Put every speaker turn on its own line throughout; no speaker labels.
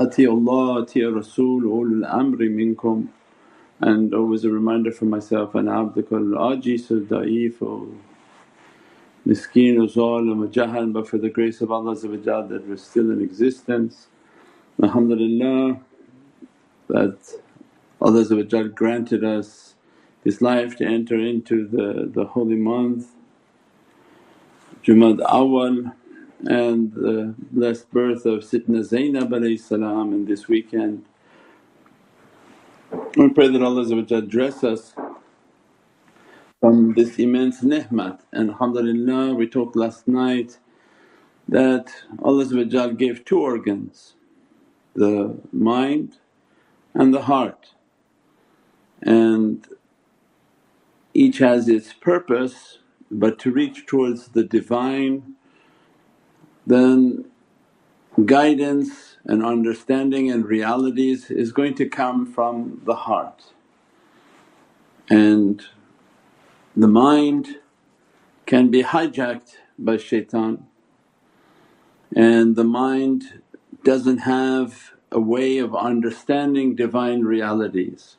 Ati Allah, Ati Rasul, ulul amri minkum and always a reminder for myself, an abdukal ajis da'if miskeen zalim jahan but for the grace of Allah that we're still in existence. Alhamdulillah that Allah granted us this life to enter into the, the holy month. Jumad Awal and the blessed birth of Sitna Zainab salam in this weekend. We pray that Allah dress us from this immense ni'mat and alhamdulillah we talked last night that Allah gave two organs the mind and the heart and each has its purpose but to reach towards the Divine then guidance and understanding and realities is going to come from the heart. And the mind can be hijacked by shaitan and the mind doesn't have a way of understanding divine realities.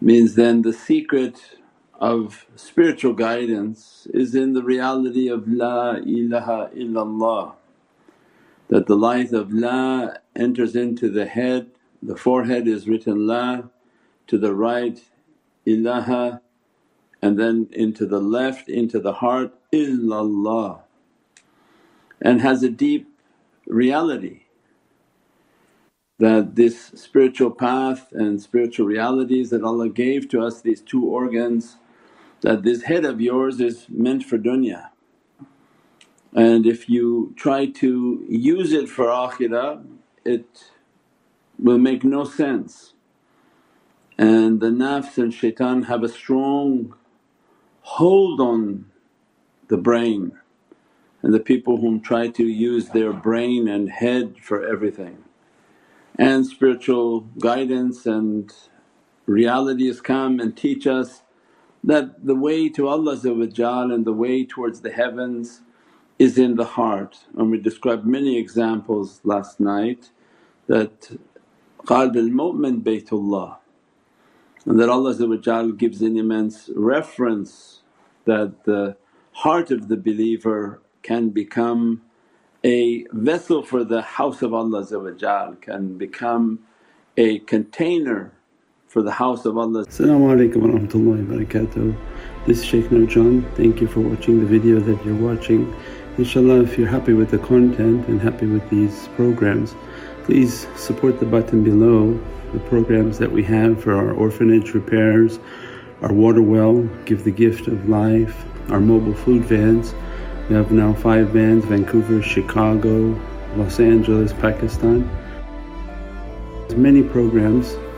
Means then the secret of spiritual guidance is in the reality of La ilaha illallah that the light of La enters into the head, the forehead is written La, to the right ilaha and then into the left into the heart illallah and has a deep reality that this spiritual path and spiritual realities that Allah gave to us these two organs that this head of yours is meant for dunya and if you try to use it for akhirah it will make no sense. And the nafs and shaitan have a strong hold on the brain and the people whom try to use their brain and head for everything. And spiritual guidance and realities come and teach us that the way to Allah and the way towards the heavens is in the heart. And we described many examples last night that qalb al-mu'min baytullah and that Allah gives an immense reference that the heart of the believer can become a vessel for the house of Allah can become a container for the house of Allah.
Assalamu alaikum wa rahmatullahi wa barakatuh. This is Shaykh Nurjan. Thank you for watching the video that you're watching. Inshallah if you're happy with the content and happy with these programs please support the button below the programs that we have for our orphanage repairs, our water well, Give the Gift of Life, our mobile food vans. We have now five vans Vancouver, Chicago, Los Angeles, Pakistan. There's many programs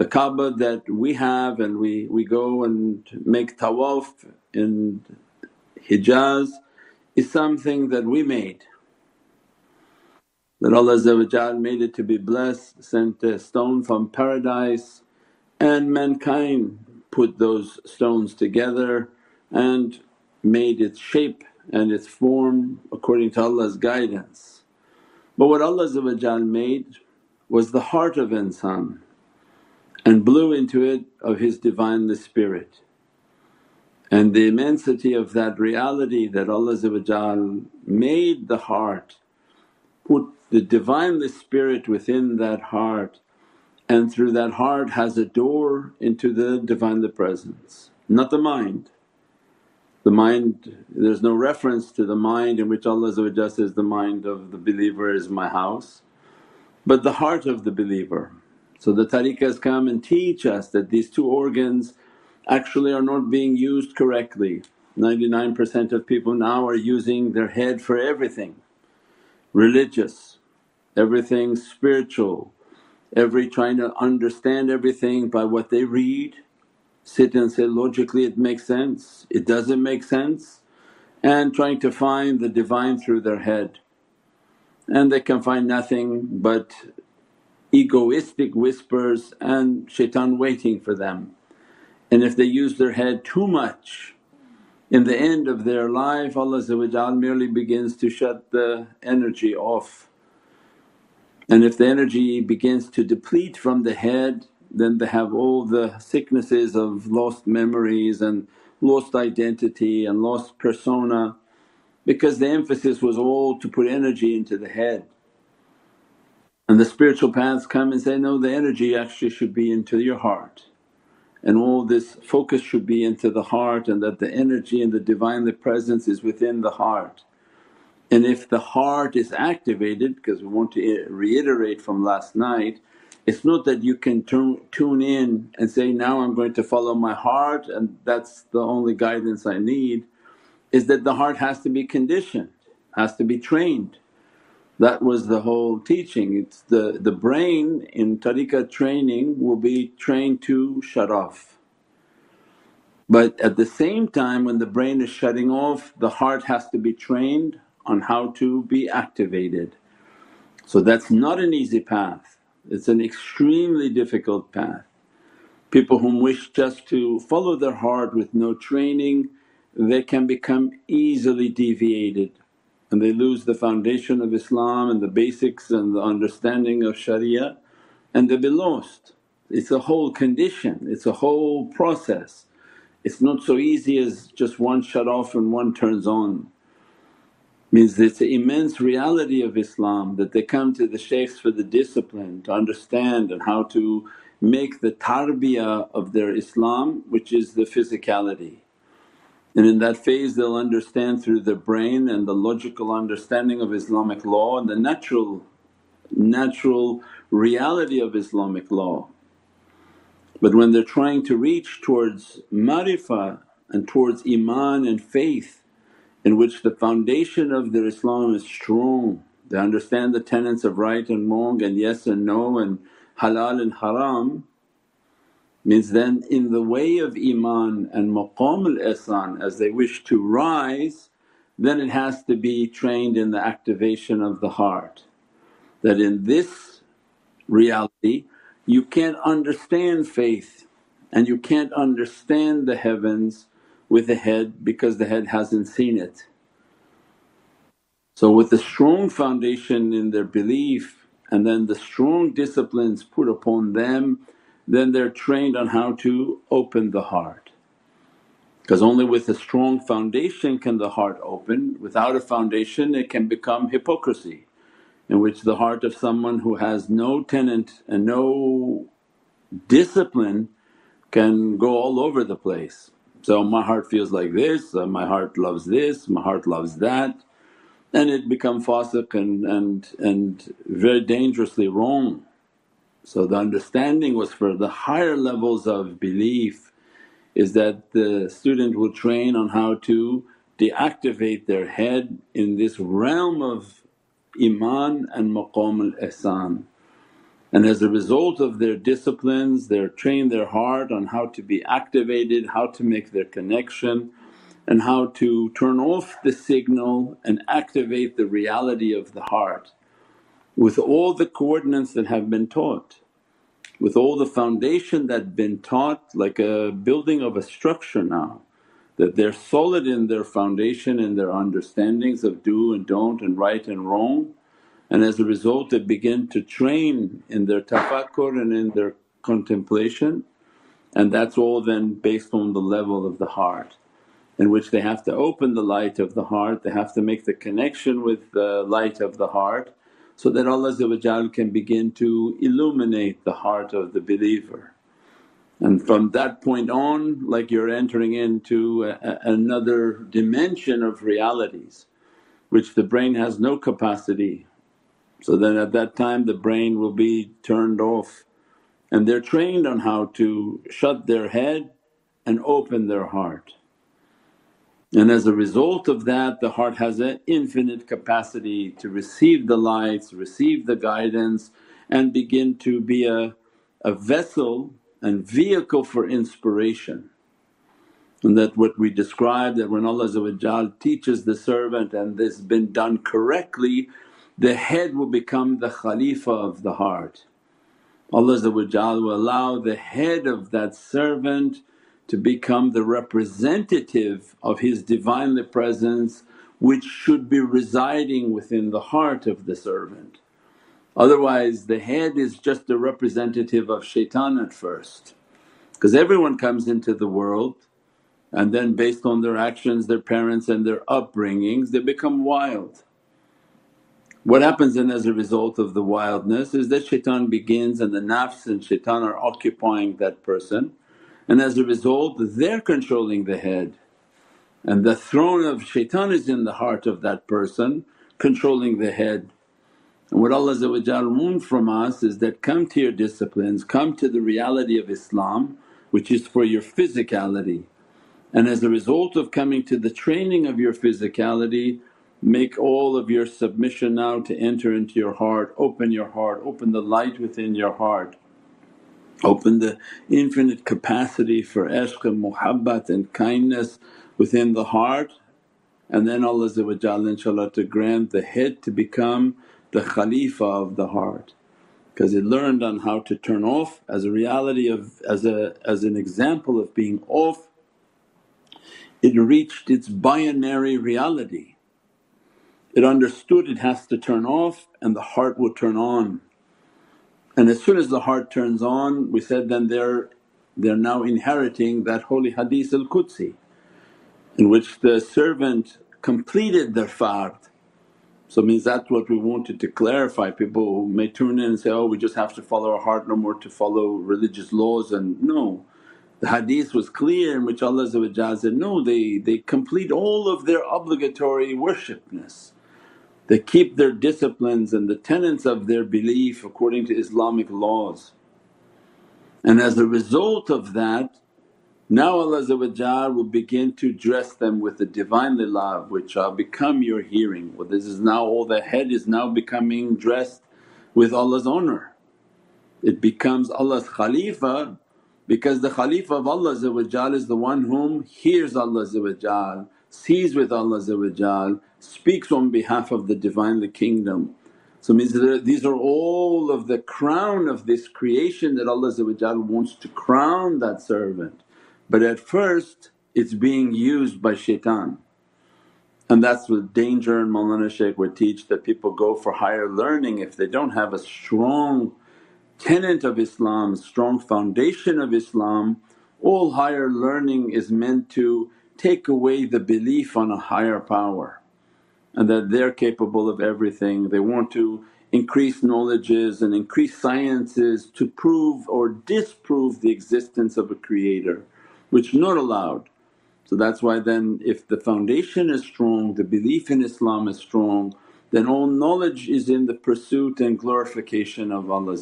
The Kaaba that we have and we, we go and make tawaf in Hijaz is something that we made that Allah made it to be blessed, sent a stone from paradise and mankind put those stones together and made its shape and its form according to Allah's guidance. But what Allah made was the heart of insan and blew into it of His Divinely Spirit. And the immensity of that reality that Allah made the heart, put the Divinely Spirit within that heart and through that heart has a door into the Divinely Presence, not the mind. The mind, there's no reference to the mind in which Allah says, the mind of the believer is my house, but the heart of the believer. So the tariqahs come and teach us that these two organs actually are not being used correctly. 99% of people now are using their head for everything religious, everything spiritual every trying to understand everything by what they read, sit and say logically it makes sense, it doesn't make sense and trying to find the Divine through their head. And they can find nothing but egoistic whispers and shaitan waiting for them. And if they use their head too much in the end of their life Allah merely begins to shut the energy off. And if the energy begins to deplete from the head then they have all the sicknesses of lost memories and lost identity and lost persona because the emphasis was all to put energy into the head. And the spiritual paths come and say, no the energy actually should be into your heart and all this focus should be into the heart and that the energy and the Divinely Presence is within the heart. And if the heart is activated, because we want to reiterate from last night, it's not that you can turn, tune in and say, now I'm going to follow my heart and that's the only guidance I need, is that the heart has to be conditioned, has to be trained. That was the whole teaching. It's the, the brain in tariqah training will be trained to shut off. But at the same time when the brain is shutting off the heart has to be trained on how to be activated. So that's not an easy path, it's an extremely difficult path. People whom wish just to follow their heart with no training they can become easily deviated and they lose the foundation of Islam and the basics and the understanding of Sharia and they be lost. It's a whole condition, it's a whole process. It's not so easy as just one shut off and one turns on. Means it's an immense reality of Islam that they come to the shaykhs for the discipline to understand and how to make the tarbiyah of their Islam which is the physicality. And in that phase they'll understand through their brain and the logical understanding of Islamic law and the natural, natural reality of Islamic law. But when they're trying to reach towards marifah and towards iman and faith in which the foundation of their Islam is strong, they understand the tenets of right and wrong and yes and no and halal and haram Means then in the way of iman and maqam al-ihsan as they wish to rise then it has to be trained in the activation of the heart. That in this reality you can't understand faith and you can't understand the heavens with the head because the head hasn't seen it. So with a strong foundation in their belief and then the strong disciplines put upon them then they're trained on how to open the heart. Because only with a strong foundation can the heart open, without a foundation it can become hypocrisy in which the heart of someone who has no tenant and no discipline can go all over the place. So, my heart feels like this, uh, my heart loves this, my heart loves that and it become fasiq and, and, and very dangerously wrong. So the understanding was for the higher levels of belief is that the student will train on how to deactivate their head in this realm of iman and maqam al-ihsan. And as a result of their disciplines they're trained their heart on how to be activated, how to make their connection and how to turn off the signal and activate the reality of the heart with all the coordinates that have been taught, with all the foundation that been taught like a building of a structure now that they're solid in their foundation and their understandings of do and don't and right and wrong. And as a result they begin to train in their tafakkur and in their contemplation. And that's all then based on the level of the heart in which they have to open the light of the heart, they have to make the connection with the light of the heart so that Allah can begin to illuminate the heart of the believer. And from that point on like you're entering into a, another dimension of realities which the brain has no capacity. So then at that time the brain will be turned off and they're trained on how to shut their head and open their heart. And as a result of that the heart has an infinite capacity to receive the lights, receive the guidance and begin to be a, a vessel and vehicle for inspiration. And that what we describe that when Allah teaches the servant and this has been done correctly, the head will become the Khalifa of the heart. Allah will allow the head of that servant to become the representative of His Divinely Presence which should be residing within the heart of the servant. Otherwise the head is just a representative of shaitan at first because everyone comes into the world and then based on their actions, their parents and their upbringings they become wild. What happens then as a result of the wildness is that shaitan begins and the nafs and shaitan are occupying that person and as a result they're controlling the head. And the throne of shaitan is in the heart of that person controlling the head. And what Allah wants from us is that come to your disciplines, come to the reality of Islam which is for your physicality. And as a result of coming to the training of your physicality make all of your submission now to enter into your heart, open your heart, open the light within your heart, open the infinite capacity for ishq and muhabbat and kindness within the heart and then Allah inshaAllah to grant the head to become the Khalifa of the heart because it learned on how to turn off as a reality of as a as an example of being off it reached its binary reality. It understood it has to turn off and the heart will turn on. And as soon as the heart turns on we said then they're, they're now inheriting that holy hadith al-Qudsi in which the servant completed their fard. So means that's what we wanted to clarify. People who may tune in and say, oh we just have to follow our heart no more to follow religious laws and no. The hadith was clear in which Allah said, no they, they complete all of their obligatory worshipness. They keep their disciplines and the tenets of their belief according to Islamic laws. And as a result of that now Allah will begin to dress them with the Divinely love which shall become your hearing. Well this is now all the head is now becoming dressed with Allah's honour. It becomes Allah's Khalifa because the Khalifa of Allah is the one whom hears Allah sees with Allah speaks on behalf of the Divinely Kingdom. So means that these are all of the crown of this creation that Allah wants to crown that servant. But at first it's being used by shaitan. And that's the danger and Mawlana Shaykh would teach that people go for higher learning if they don't have a strong tenet of Islam, strong foundation of Islam, all higher learning is meant to take away the belief on a higher power and that they're capable of everything. They want to increase knowledges and increase sciences to prove or disprove the existence of a creator which not allowed. So that's why then if the foundation is strong, the belief in Islam is strong, then all knowledge is in the pursuit and glorification of Allah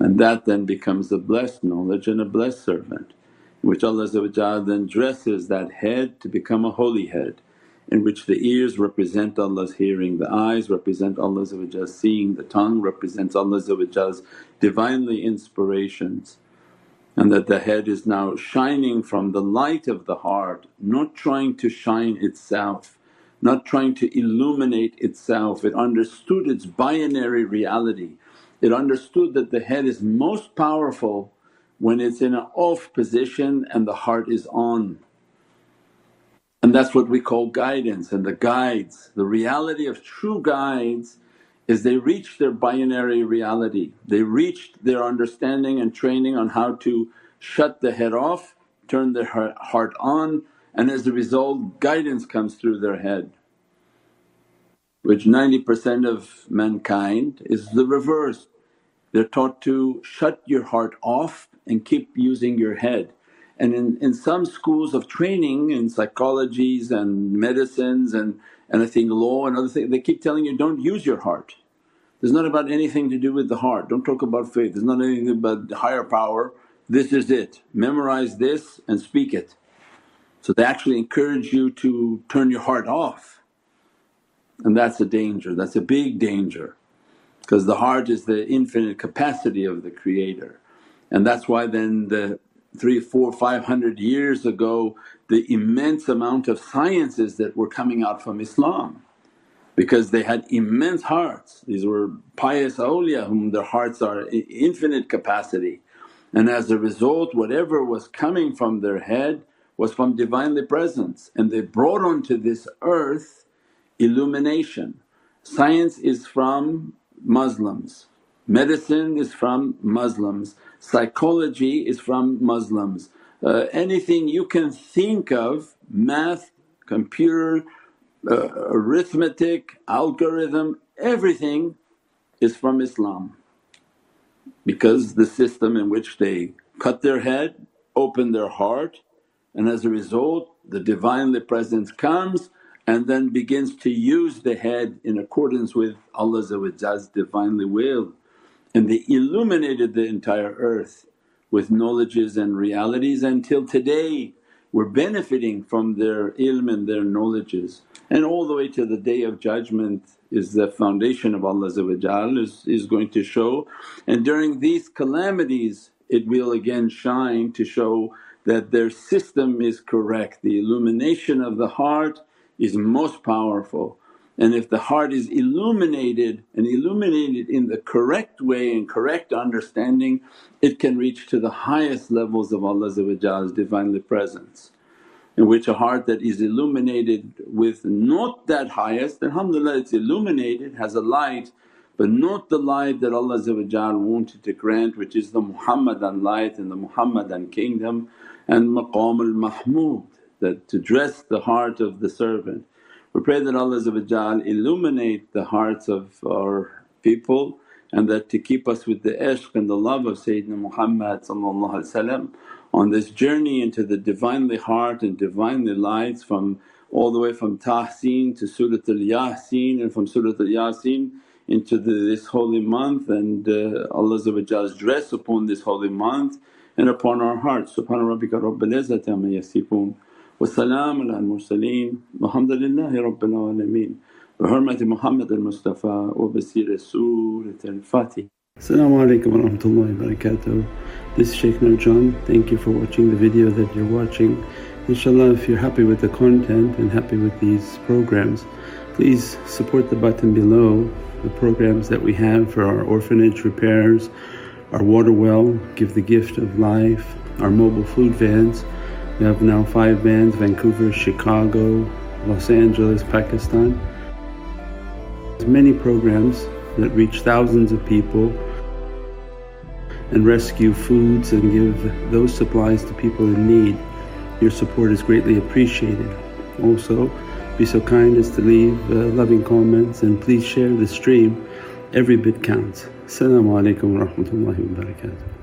and that then becomes a blessed knowledge and a blessed servant which Allah then dresses that head to become a holy head in which the ears represent Allah's hearing, the eyes represent Allah's seeing, the tongue represents Allah's Divinely inspirations and that the head is now shining from the light of the heart, not trying to shine itself not trying to illuminate itself. It understood its binary reality. It understood that the head is most powerful when it's in an off position and the heart is on. And that's what we call guidance and the guides. The reality of true guides is they reach their binary reality. They reached their understanding and training on how to shut the head off, turn their heart on and as a result guidance comes through their head. Which 90% of mankind is the reverse. They're taught to shut your heart off and keep using your head. And in, in some schools of training in psychologies and medicines and, and I think law and other things, they keep telling you, don't use your heart. There's not about anything to do with the heart, don't talk about faith, there's not anything about the higher power, this is it. Memorize this and speak it. So they actually encourage you to turn your heart off and that's a danger, that's a big danger because the heart is the infinite capacity of the creator. And that's why then the three, four, five hundred years ago the immense amount of sciences that were coming out from Islam. Because they had immense hearts. These were pious awliya whom their hearts are infinite capacity. And as a result whatever was coming from their head was from Divinely Presence and they brought onto this earth illumination. Science is from Muslims, medicine is from Muslims, psychology is from Muslims. Uh, anything you can think of math, computer, uh, arithmetic, algorithm, everything is from Islam because the system in which they cut their head, open their heart and as a result the Divinely Presence comes and then begins to use the head in accordance with Allah's Divinely will and they illuminated the entire earth with knowledges and realities until today we're benefiting from their ilm and their knowledges and all the way to the Day of Judgment is the foundation of Allah is, is going to show. And during these calamities it will again shine to show that their system is correct. The illumination of the heart is most powerful and if the heart is illuminated and illuminated in the correct way and correct understanding it can reach to the highest levels of Allah's Divinely Presence in which a heart that is illuminated with not that highest alhamdulillah it's illuminated has a light but not the light that Allah wanted to grant which is the Muhammadan light and the Muhammadan kingdom and maqam al-mahmud that to dress the heart of the servant. We pray that Allah illuminate the hearts of our people and that to keep us with the ishq and the love of Sayyidina Muhammad on this journey into the Divinely heart and Divinely lights from all the way from Tahseen to Surat al-Yasin and from Surat al-Yasin into the, this holy month and uh, Allah's dress upon this holy month and upon our hearts. Subhana rabbika rabbil izzati amma yasifoon basiri Surat al-Fatiha.
Assalamu alaikum wa rahmatullahi wa barakatuh. This is Shaykh Nurjan. Thank you for watching the video that you're watching. Inshallah if you're happy with the content and happy with these programs please support the button below the programs that we have for our orphanage repairs, our water well, Give the Gift of Life, our mobile food vans. We have now five vans Vancouver, Chicago, Los Angeles, Pakistan. There's many programs that reach thousands of people and rescue foods and give those supplies to people in need. Your support is greatly appreciated. Also, be so kind as to leave uh, loving comments and please share the stream. Every bit counts. Assalamu alaikum wa rahmatullahi wa barakatuh.